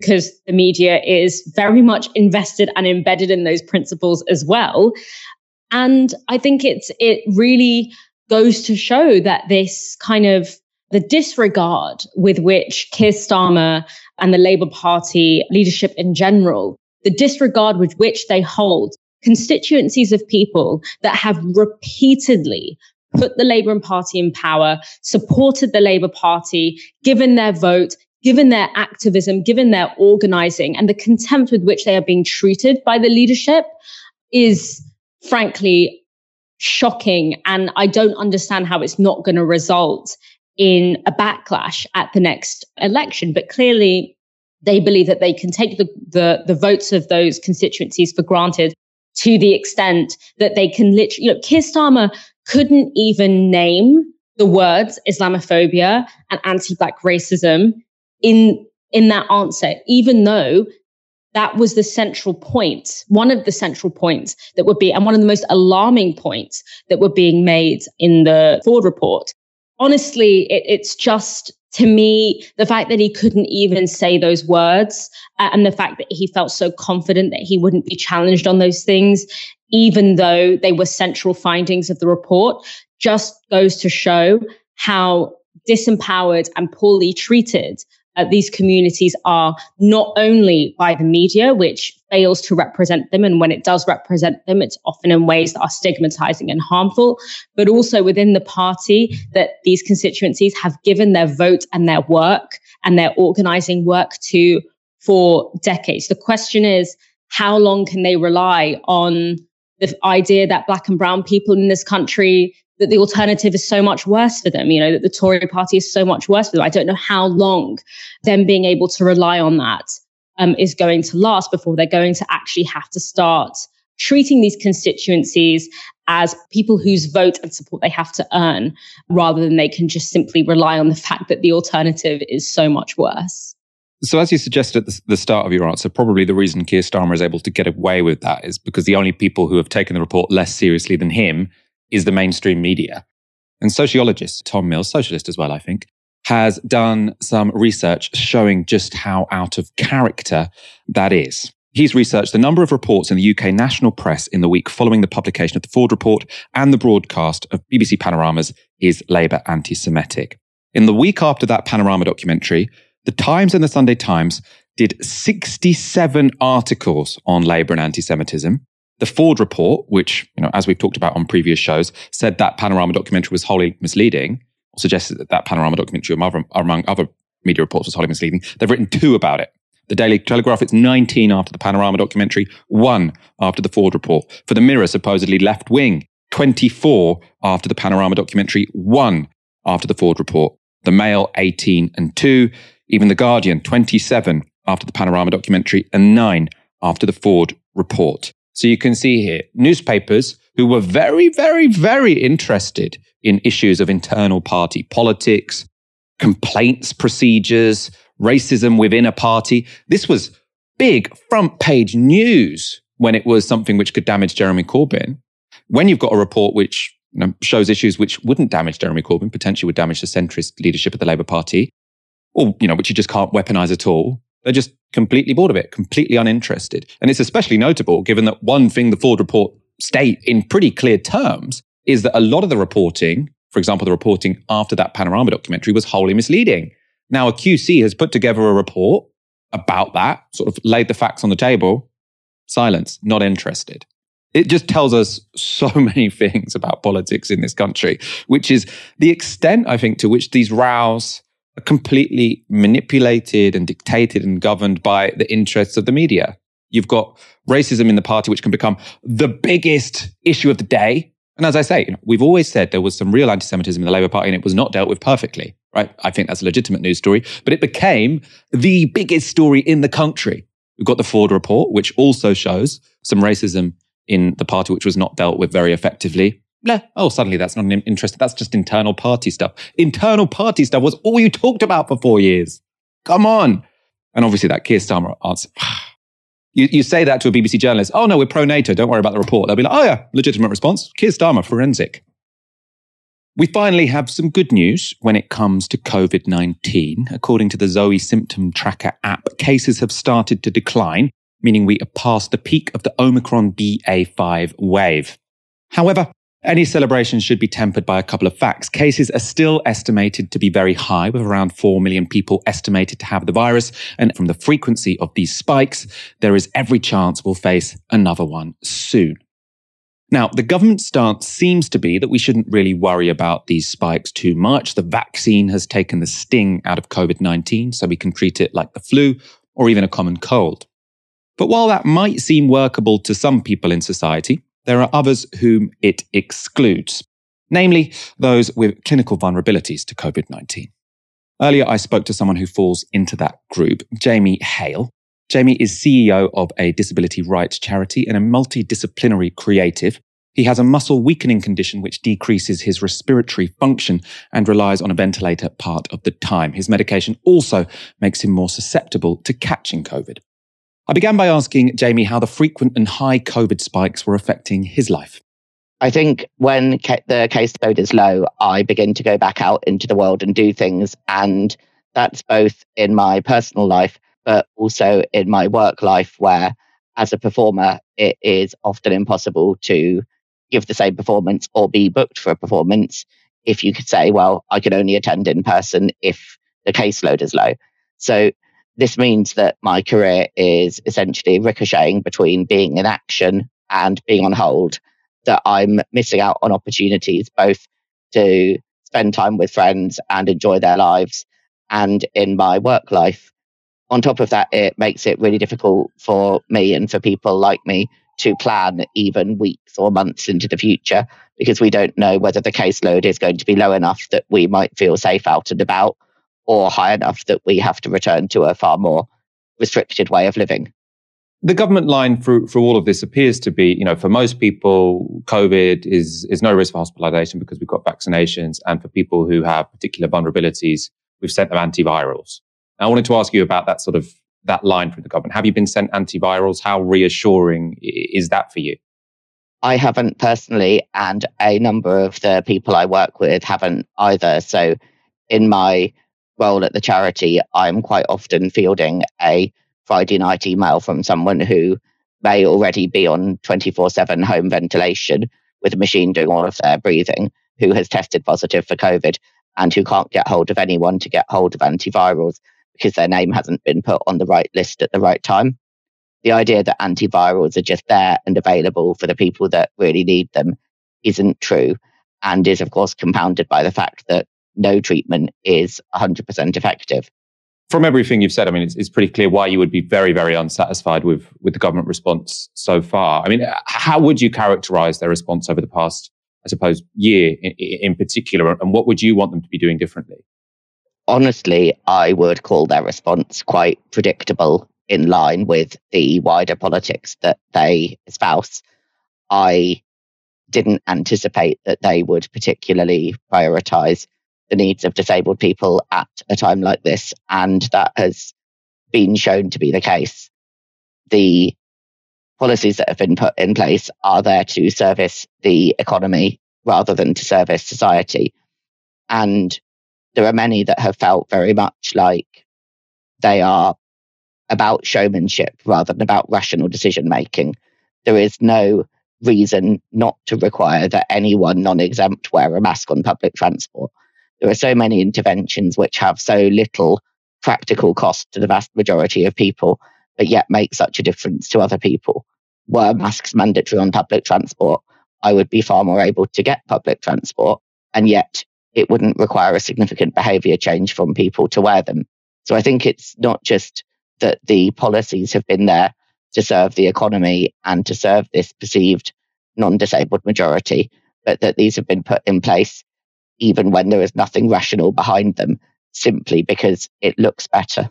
because the media is very much invested and embedded in those principles as well. And I think it's it really goes to show that this kind of the disregard with which Keir Starmer and the Labour Party leadership in general, the disregard with which they hold constituencies of people that have repeatedly put the Labour Party in power, supported the Labour Party, given their vote, given their activism, given their organizing, and the contempt with which they are being treated by the leadership is frankly shocking. And I don't understand how it's not going to result in a backlash at the next election. But clearly, they believe that they can take the, the, the votes of those constituencies for granted to the extent that they can literally, you know, Keir Starmer couldn't even name the words Islamophobia and anti-black racism in in that answer, even though that was the central point, one of the central points that would be, and one of the most alarming points that were being made in the Forde report honestly, it, it's just to me, the fact that he couldn't even say those words uh, and the fact that he felt so confident that he wouldn't be challenged on those things, even though they were central findings of the report, just goes to show how disempowered and poorly treated uh, these communities are not only by the media, which fails to represent them. And when it does represent them, it's often in ways that are stigmatizing and harmful, but also within the party that these constituencies have given their vote and their work and their organizing work to for decades. The question is, how long can they rely on the idea that black and brown people in this country that the alternative is so much worse for them, you know, that the Tory party is so much worse for them. I don't know how long them being able to rely on that um, is going to last before they're going to actually have to start treating these constituencies as people whose vote and support they have to earn rather than they can just simply rely on the fact that the alternative is so much worse. So, as you suggested at the start of your answer, probably the reason Keir Starmer is able to get away with that is because the only people who have taken the report less seriously than him is the mainstream media. And sociologist Tom Mills, socialist as well, I think, has done some research showing just how out of character that is. He's researched the number of reports in the UK national press in the week following the publication of the Forde report and the broadcast of BBC Panorama's Is Labour Anti Semitic? In the week after that Panorama documentary, the Times and the Sunday Times did 67 articles on Labour and anti Semitism. The Forde report, which, you know, as we've talked about on previous shows, said that Panorama documentary was wholly misleading, or suggested that that Panorama documentary, among other media reports, was wholly misleading. They've written two about it. The Daily Telegraph, it's 19 after the Panorama documentary, one after the Forde report. For the Mirror, supposedly left wing, 24 after the Panorama documentary, one after the Forde report. The Mail, 18 and 2. Even The Guardian, 27 after the Panorama documentary, and 9 after the Forde report. So you can see here newspapers who were very, very, very interested in issues of internal party politics, complaints procedures, racism within a party. This was big front page news when it was something which could damage Jeremy Corbyn. When you've got a report which shows issues which wouldn't damage Jeremy Corbyn, potentially would damage the centrist leadership of the Labour Party, or you know, which you just can't weaponize at all. They're just completely bored of it, completely uninterested. And it's especially notable given that one thing the Forde report state in pretty clear terms is that a lot of the reporting, for example, the reporting after that Panorama documentary was wholly misleading. Now, a QC has put together a report about that, sort of laid the facts on the table. Silence, not interested. It just tells us so many things about politics in this country, which is the extent, I think, to which these rows are completely manipulated and dictated and governed by the interests of the media. You've got racism in the party, which can become the biggest issue of the day. And as I say, you know, we've always said there was some real anti Semitism in the Labour Party and it was not dealt with perfectly right? I think that's a legitimate news story, but it became the biggest story in the country. We've got the Forde report, which also shows some racism in the party, which was not dealt with very effectively. Oh, suddenly that's not an interesting. That's just internal party stuff. Internal party stuff was all you talked about for four years. Come on. And obviously that Keir Starmer answer. You, you say that to a BBC journalist. Oh, no, we're pro NATO. Don't worry about the report. They'll be like, oh, yeah, legitimate response. Keir Starmer, forensic. We finally have some good news when it comes to COVID 19. According to the Zoe Symptom Tracker app, cases have started to decline, meaning we are past the peak of the Omicron BA5 wave. However, any celebration should be tempered by a couple of facts. Cases are still estimated to be very high, with around 4 million people estimated to have the virus. And from the frequency of these spikes, there is every chance we'll face another one soon. Now, the government stance seems to be that we shouldn't really worry about these spikes too much. The vaccine has taken the sting out of COVID 19, so we can treat it like the flu or even a common cold. But while that might seem workable to some people in society, there are others whom it excludes, namely those with clinical vulnerabilities to COVID 19. Earlier, I spoke to someone who falls into that group, Jamie Hale, Jamie is CEO of a disability rights charity and a multidisciplinary creative. He has a muscle weakening condition which decreases his respiratory function and relies on a ventilator part of the time. His medication also makes him more susceptible to catching COVID. I began by asking Jamie how the frequent and high COVID spikes were affecting his life. I think when the caseload is low, I begin to go back out into the world and do things. And that's both in my personal life but also in my work life where as a performer, it is often impossible to give the same performance or be booked for a performance if you could say, well, I can only attend in person if the caseload is low. So this means that my career is essentially ricocheting between being in action and being on hold, that I'm missing out on opportunities both to spend time with friends and enjoy their lives. And in my work life, on top of that, it makes it really difficult for me and for people like me to plan even weeks or months into the future because we don't know whether the caseload is going to be low enough that we might feel safe out and about or high enough that we have to return to a far more restricted way of living. The government line for, for all of this appears to be, you know, for most people, COVID is, is no risk for hospitalization because we've got vaccinations. And for people who have particular vulnerabilities, we've sent them antivirals. I wanted to ask you about that sort of that line from the government. Have you been sent antivirals? How reassuring is that for you? I haven't personally, and a number of the people I work with haven't either. So, in my role at the charity, I'm quite often fielding a Friday night email from someone who may already be on 24 7 home ventilation with a machine doing all of their breathing, who has tested positive for COVID and who can't get hold of anyone to get hold of antivirals because their name hasn't been put on the right list at the right time. The idea that antivirals are just there and available for the people that really need them isn't true and is, of course, compounded by the fact that no treatment is 100% effective. From everything you've said, I mean, it's, it's, pretty clear why you would be very, very unsatisfied with, with the government response so far. I mean, how would you characterize their response over the past, I suppose, year in, in particular? And what would you want them to be doing differently? Honestly, I would call their response quite predictable in line with the wider politics that they espouse. I didn't anticipate that they would particularly prioritize the needs of disabled people at a time like this. And that has been shown to be the case. The policies that have been put in place are there to service the economy rather than to service society. And there are many that have felt very much like they are about showmanship rather than about rational decision making. There is no reason not to require that anyone non exempt wear a mask on public transport. There are so many interventions which have so little practical cost to the vast majority of people, but yet make such a difference to other people. Were mm. masks mandatory on public transport, I would be far more able to get public transport, and yet it wouldn't require a significant behavior change from people to wear them. So I think it's not just that the policies have been there to serve the economy and to serve this perceived non disabled majority, but that these have been put in place even when there is nothing rational behind them, simply because it looks better.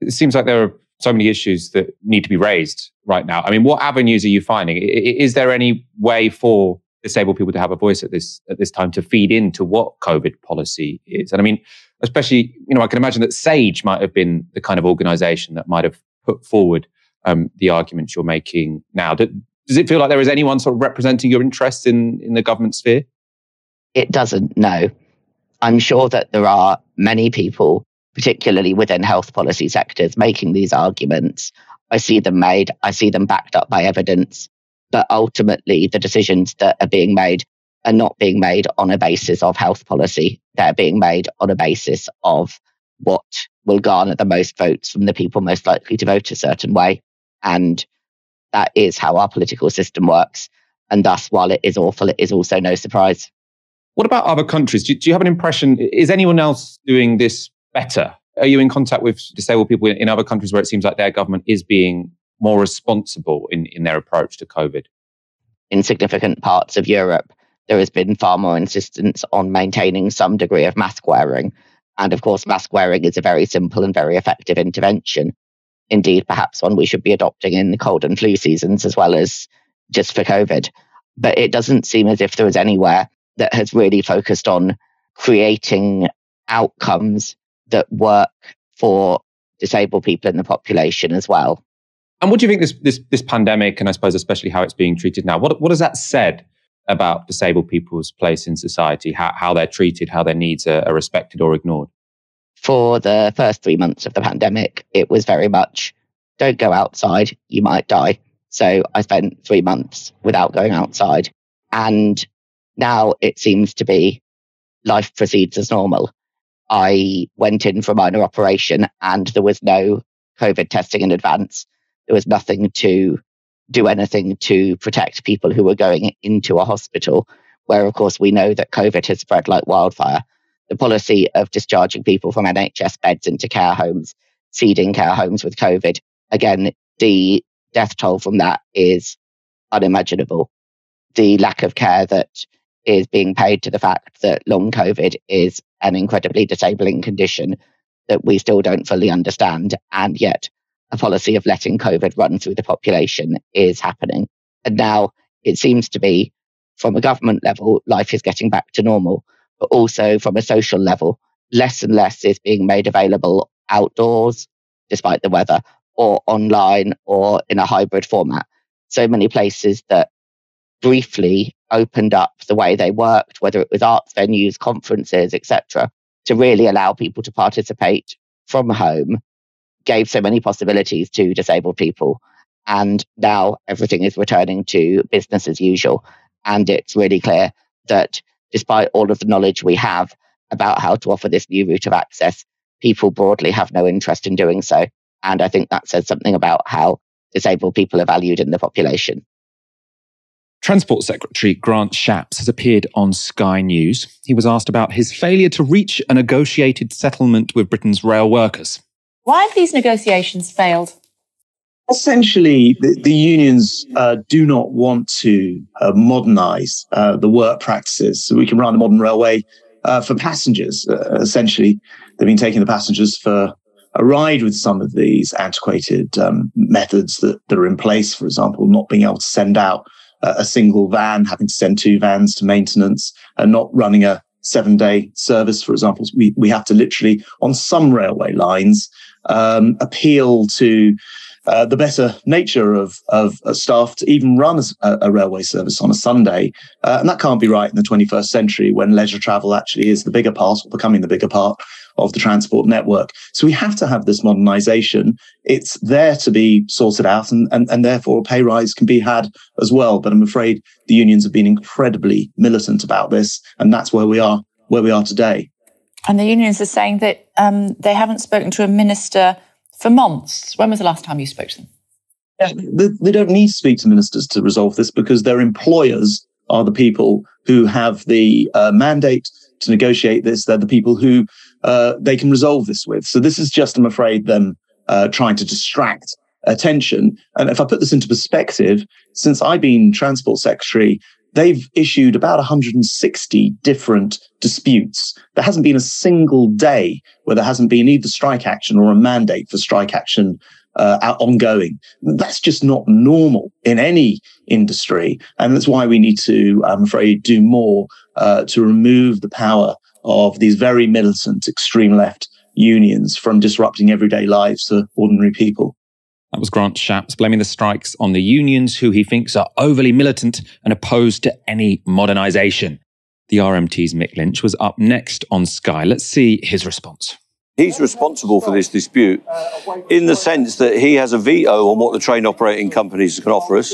It seems like there are so many issues that need to be raised right now. I mean, what avenues are you finding? Is there any way for disabled people to have a voice at this at this time to feed into what COVID policy is? And I mean, especially, you know, I can imagine that Sage might have been the kind of organization that might have put forward um, the arguments you're making now. Does it feel like there is anyone sort of representing your interests in, in the government sphere? It doesn't, no. I'm sure that there are many people, particularly within health policy sectors, making these arguments. I see them made, I see them backed up by evidence. But ultimately, the decisions that are being made are not being made on a basis of health policy. They're being made on a basis of what will garner the most votes from the people most likely to vote a certain way. And that is how our political system works. And thus, while it is awful, it is also no surprise. What about other countries? Do, do you have an impression? Is anyone else doing this better? Are you in contact with disabled people in other countries where it seems like their government is being more responsible in, in their approach to COVID? In significant parts of Europe, there has been far more insistence on maintaining some degree of mask wearing. And of course, mask wearing is a very simple and very effective intervention. Indeed, perhaps one we should be adopting in the cold and flu seasons as well as just for COVID. But it doesn't seem as if there is anywhere that has really focused on creating outcomes that work for disabled people in the population as well. And what do you think this this this pandemic, and I suppose especially how it's being treated now, what what has that said about disabled people's place in society, how, how they're treated, how their needs are, are respected or ignored? For the first three months of the pandemic, it was very much don't go outside, you might die. So I spent three months without going outside. And now it seems to be life proceeds as normal. I went in for a minor operation and there was no COVID testing in advance. There was nothing to do anything to protect people who were going into a hospital, where, of course, we know that COVID has spread like wildfire. The policy of discharging people from NHS beds into care homes, seeding care homes with COVID, again, the death toll from that is unimaginable. The lack of care that is being paid to the fact that long COVID is an incredibly disabling condition that we still don't fully understand. And yet a policy of letting COVID run through the population is happening. And now it seems to be from a government level, life is getting back to normal, but also from a social level, less and less is being made available outdoors, despite the weather, or online or in a hybrid format. So many places that briefly opened up the way they worked, whether it was arts venues, conferences, etc., to really allow people to participate from home gave so many possibilities to disabled people. And now everything is returning to business as usual. And it's really clear that despite all of the knowledge we have about how to offer this new route of access, people broadly have no interest in doing so. And I think that says something about how disabled people are valued in the population. Transport Secretary Grant Shapps has appeared on Sky News. He was asked about his failure to reach a negotiated settlement with Britain's rail workers. Why have these negotiations failed? Essentially, the, the unions uh, do not want to uh, modernize uh, the work practices so we can run a modern railway uh, for passengers. Uh, essentially, they've been taking the passengers for a ride with some of these antiquated um, methods that, that are in place, for example, not being able to send out a single van, having to send two vans to maintenance, and not running a seven day service, for example. We, we have to literally, on some railway lines, um, appeal to uh, the better nature of, of staff to even run a, a railway service on a Sunday. Uh, and that can't be right in the 21st century when leisure travel actually is the bigger part, or becoming the bigger part of the transport network. So we have to have this modernization. It's there to be sorted out, and, and, and therefore a pay rise can be had as well. But I'm afraid the unions have been incredibly militant about this, and that's where we are where we are today. And the unions are saying that um, they haven't spoken to a minister for months. When was the last time you spoke to them? Yeah, they, they don't need to speak to ministers to resolve this because their employers are the people who have the uh, mandate to negotiate this. They're the people who uh, they can resolve this with. So this is just, I'm afraid, them uh, trying to distract attention. And if I put this into perspective, since I've been transport secretary, they've issued about 160 different disputes. There hasn't been a single day where there hasn't been either strike action or a mandate for strike action uh, ongoing. That's just not normal in any industry. And that's why we need to, I'm afraid, do more uh, to remove the power of these very militant extreme left unions from disrupting everyday lives to ordinary people. That was Grant Shapps blaming the strikes on the unions, who he thinks are overly militant and opposed to any modernisation. The RMT's Mick Lynch was up next on Sky. Let's see his response. He's responsible for this dispute in the sense that he has a veto on what the train operating companies can offer us.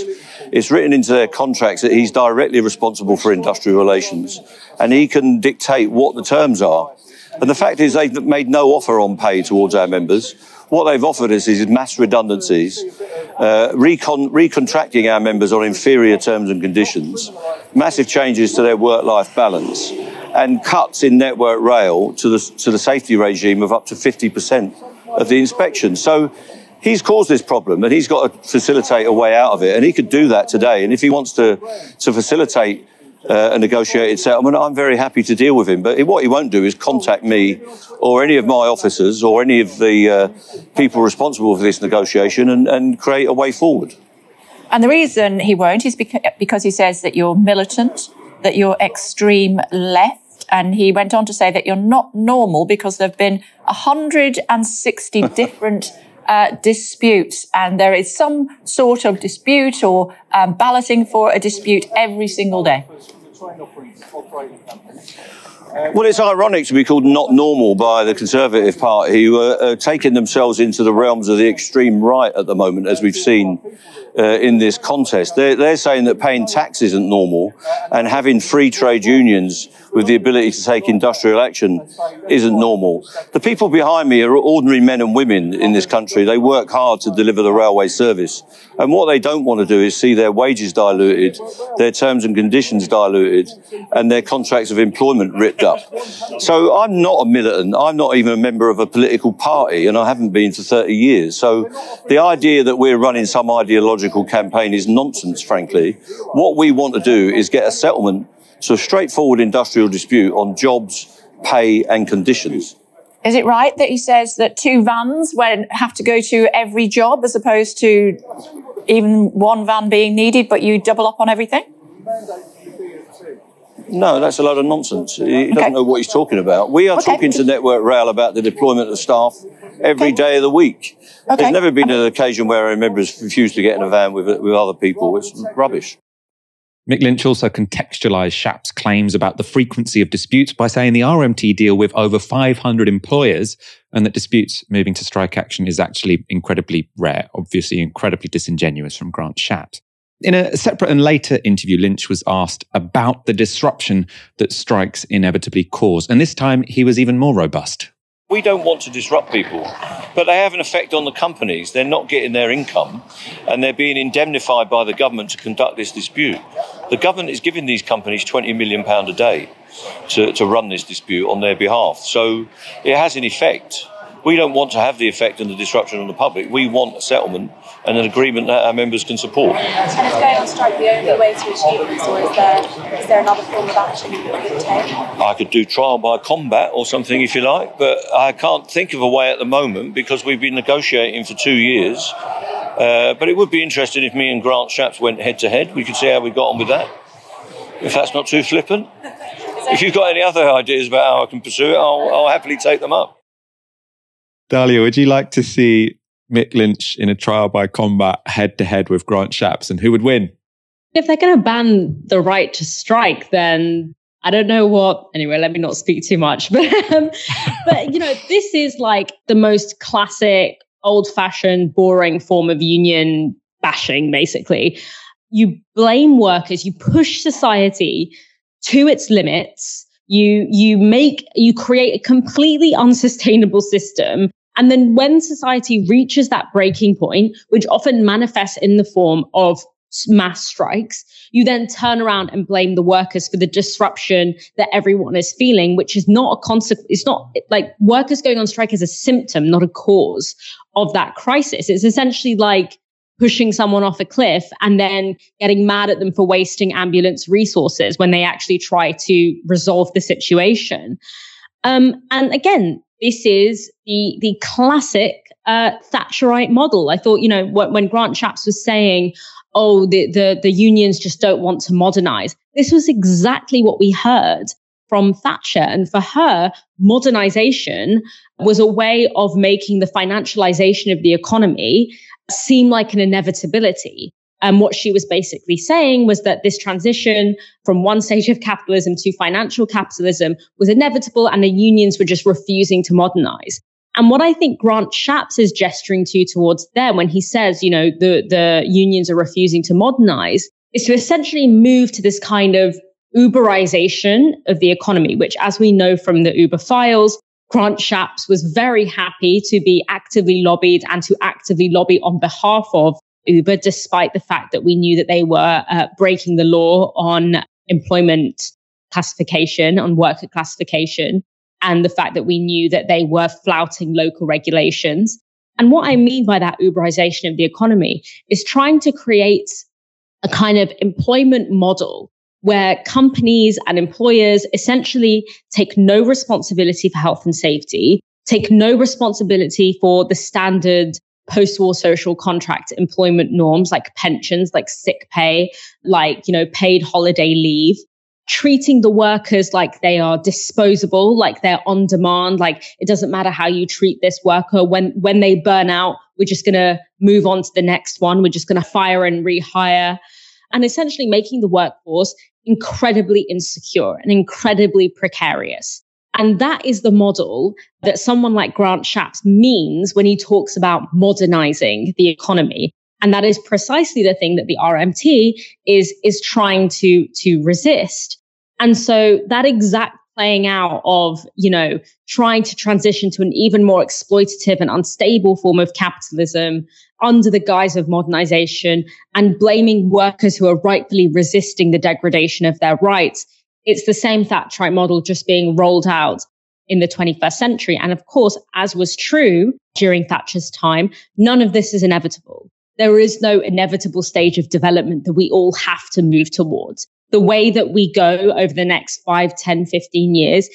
It's written into their contracts that he's directly responsible for industrial relations and he can dictate what the terms are. And the fact is, they've made no offer on pay towards our members. What they've offered us is mass redundancies, uh, recon- recontracting our members on inferior terms and conditions, massive changes to their work-life balance, and cuts in Network Rail to the, to the safety regime of up to 50% of the inspections. So he's caused this problem and he's got to facilitate a way out of it. And he could do that today. And if he wants to, to facilitate uh, a negotiated settlement, I'm very happy to deal with him. But what he won't do is contact me or any of my officers or any of the uh, people responsible for this negotiation and, and create a way forward. And the reason he won't is because he says that you're militant, that you're extreme left. And he went on to say that you're not normal because there have been 160 different uh, disputes, and there is some sort of dispute or um, balloting for a dispute every single day. Well, it's ironic to be called not normal by the Conservative Party, who are, are taking themselves into the realms of the extreme right at the moment, as we've seen uh, in this contest. They're, they're saying that paying tax isn't normal and having free trade unions with the ability to take industrial action isn't normal. The people behind me are ordinary men and women in this country. They work hard to deliver the railway service. And what they don't want to do is see their wages diluted, their terms and conditions diluted, and their contracts of employment ripped up. So I'm not a militant. I'm not even a member of a political party, and I haven't been for 30 years. So the idea that we're running some ideological campaign is nonsense, frankly. What we want to do is get a settlement so a straightforward industrial dispute on jobs, pay and conditions. Is it right that he says that two vans have to go to every job as opposed to even one van being needed, but you double up on everything? No, that's a load of nonsense. He doesn't know what he's talking about. We are okay. talking to Network Rail about the deployment of staff every okay. day of the week. There's never been an occasion where our members refused to get in a van with, with other people. It's rubbish. Mick Lynch also contextualised Shapps' claims about the frequency of disputes by saying the RMT deal with over 500 employers and that disputes moving to strike action is actually incredibly rare, obviously incredibly disingenuous from Grant Shapps. In a separate and later interview, Lynch was asked about the disruption that strikes inevitably cause. And this time he was even more robust. We don't want to disrupt people, but they have an effect on the companies. They're not getting their income and they're being indemnified by the government to conduct this dispute. The government is giving these companies £20 million a day to, to run this dispute on their behalf. So it has an effect. We don't want to have the effect and the disruption on the public. We want a settlement and an agreement that our members can support. And is going on strike the only way to achieve this, or is there is there another form of action you could take? I could do trial by combat or something if you like, but I can't think of a way at the moment because we've been negotiating for two years. Uh, but it would be interesting if me and Grant Shapps went head to head. We could see how we got on with that. If that's not too flippant. If you've got any other ideas about how I can pursue it, I'll, I'll happily take them up. Dalia, would you like to see Mick Lynch in a trial by combat head to head with Grant Shapps and who would win? If they're going to ban the right to strike, then I don't know what. Anyway, let me not speak too much. But, um, but you know, this is like the most classic, old fashioned, boring form of union bashing, basically. You blame workers, you push society to its limits. You, you make, you create a completely unsustainable system and then when society reaches that breaking point, which often manifests in the form of mass strikes, you then turn around and blame the workers for the disruption that everyone is feeling, which is not a consequence. It's not like workers going on strike is a symptom, not a cause of that crisis. It's essentially like pushing someone off a cliff and then getting mad at them for wasting ambulance resources when they actually try to resolve the situation. Um, and again, this is the the classic uh, Thatcherite model. I thought, you know, when Grant Shapps was saying, "Oh, the the the unions just don't want to modernize," this was exactly what we heard from Thatcher. And for her, modernization was a way of making the financialization of the economy seem like an inevitability. And what she was basically saying was that this transition from one stage of capitalism to financial capitalism was inevitable and the unions were just refusing to modernize. And what I think Grant Shapps is gesturing to towards there when he says, you know, the, the unions are refusing to modernize is to essentially move to this kind of Uberization of the economy, which as we know from the Uber files, Grant Shapps was very happy to be actively lobbied and to actively lobby on behalf of Uber, despite the fact that we knew that they were uh, breaking the law on employment classification, on worker classification, and the fact that we knew that they were flouting local regulations. And what I mean by that Uberization of the economy is trying to create a kind of employment model where companies and employers essentially take no responsibility for health and safety, take no responsibility for the standard post-war social contract employment norms like pensions, like sick pay, like, you know, paid holiday leave, treating the workers like they are disposable, like they're on demand, like it doesn't matter how you treat this worker. When, when they burn out, we're just going to move on to the next one. We're just going to fire and rehire and essentially making the workforce incredibly insecure and incredibly precarious. And that is the model that someone like Grant Shapps means when he talks about modernizing the economy. And that is precisely the thing that the RMT is, is trying to, to resist. And so that exact playing out of, you know, trying to transition to an even more exploitative and unstable form of capitalism under the guise of modernization and blaming workers who are rightfully resisting the degradation of their rights it's the same Thatcherite model just being rolled out in the 21st century. And of course, as was true during Thatcher's time, none of this is inevitable. There is no inevitable stage of development that we all have to move towards. The way that we go over the next 5, 10, 15 years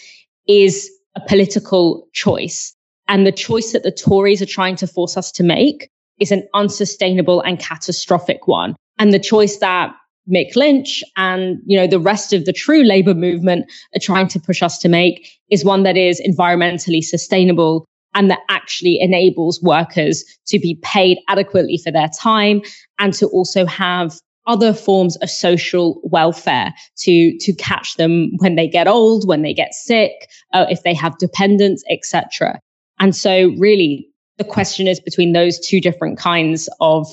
is a political choice. And the choice that the Tories are trying to force us to make is an unsustainable and catastrophic one. And the choice that Mick Lynch and you know the rest of the true labor movement are trying to push us to make is one that is environmentally sustainable and that actually enables workers to be paid adequately for their time and to also have other forms of social welfare to to catch them when they get old, when they get sick, uh, if they have dependents, etc. And so, really, the question is between those two different kinds of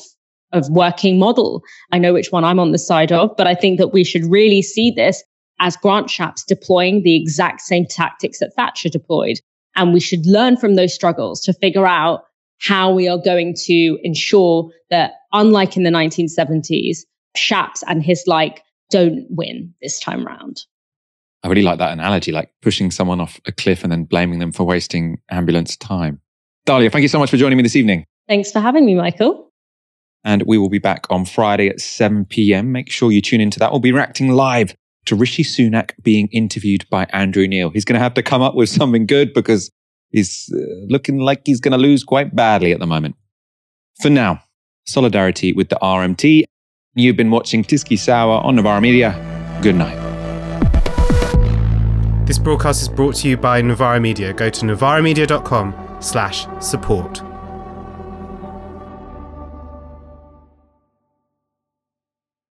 of working model. I know which one I'm on the side of, but I think that we should really see this as Grant Shapps deploying the exact same tactics that Thatcher deployed. And we should learn from those struggles to figure out how we are going to ensure that, unlike in the 1970s, Shapps and his like don't win this time round. I really like that analogy, like pushing someone off a cliff and then blaming them for wasting ambulance time. Dalia, thank you so much for joining me this evening. Thanks for having me, Michael. And we will be back on Friday at 7 p.m. Make sure you tune into that. We'll be reacting live to Rishi Sunak being interviewed by Andrew Neil. He's going to have to come up with something good because he's uh, looking like he's going to lose quite badly at the moment. For now, solidarity with the RMT. You've been watching TyskySour on Novara Media. Good night. This broadcast is brought to you by Novara Media. Go to novaramedia.com slash support.